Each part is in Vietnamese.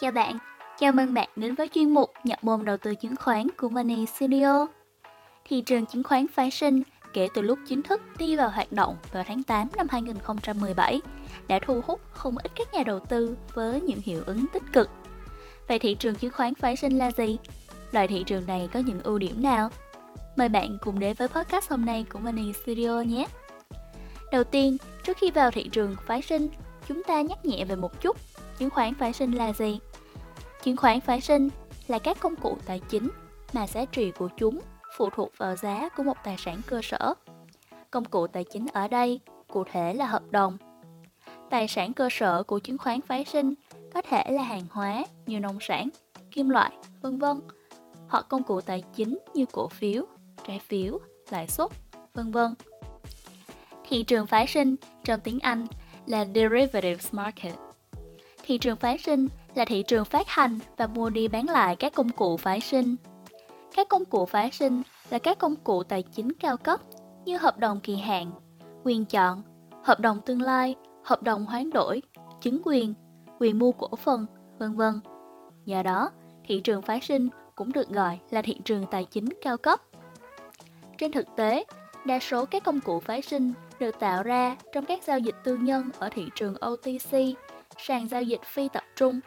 Chào bạn, chào mừng bạn đến với chuyên mục nhập môn đầu tư chứng khoán của Money Studio. Thị trường chứng khoán phái sinh kể từ lúc chính thức đi vào hoạt động vào tháng 8 năm 2017 đã thu hút không ít các nhà đầu tư với những hiệu ứng tích cực. Vậy thị trường chứng khoán phái sinh là gì? Loại thị trường này có những ưu điểm nào? Mời bạn cùng đến với podcast hôm nay của Money Studio nhé. Đầu tiên, trước khi vào thị trường phái sinh, chúng ta nhắc nhẹ về một chút chứng khoán phái sinh là gì. Chứng khoán phái sinh là các công cụ tài chính mà giá trị của chúng phụ thuộc vào giá của một tài sản cơ sở. Công cụ tài chính ở đây cụ thể là hợp đồng. Tài sản cơ sở của chứng khoán phái sinh có thể là hàng hóa như nông sản, kim loại, vân vân, hoặc công cụ tài chính như cổ phiếu, trái phiếu, lãi suất, vân vân. Thị trường phái sinh trong tiếng Anh là Derivatives Market. Thị trường phái sinh là thị trường phát hành và mua đi bán lại các công cụ phái sinh. Các công cụ phái sinh là các công cụ tài chính cao cấp như hợp đồng kỳ hạn, quyền chọn, hợp đồng tương lai, hợp đồng hoán đổi, chứng quyền, quyền mua cổ phần, vân vân. Do đó, thị trường phái sinh cũng được gọi là thị trường tài chính cao cấp. Trên thực tế, đa số các công cụ phái sinh được tạo ra trong các giao dịch tư nhân ở thị trường OTC, sàn giao dịch phi tập trung.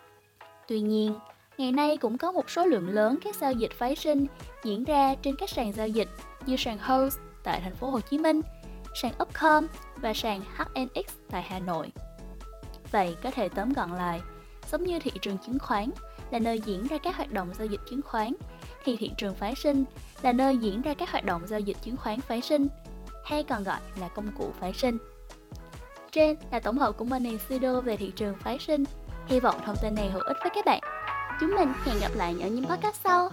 Tuy nhiên, ngày nay cũng có một số lượng lớn các giao dịch phái sinh diễn ra trên các sàn giao dịch như sàn Host tại thành phố Hồ Chí Minh, sàn Upcom và sàn HNX tại Hà Nội. Vậy có thể tóm gọn lại, giống như thị trường chứng khoán là nơi diễn ra các hoạt động giao dịch chứng khoán, thì thị trường phái sinh là nơi diễn ra các hoạt động giao dịch chứng khoán phái sinh, hay còn gọi là công cụ phái sinh. Trên là tổng hợp của Money Studio về thị trường phái sinh. Hy vọng thông tin này hữu ích với các bạn. Chúng mình hẹn gặp lại ở những podcast sau.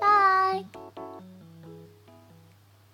Bye!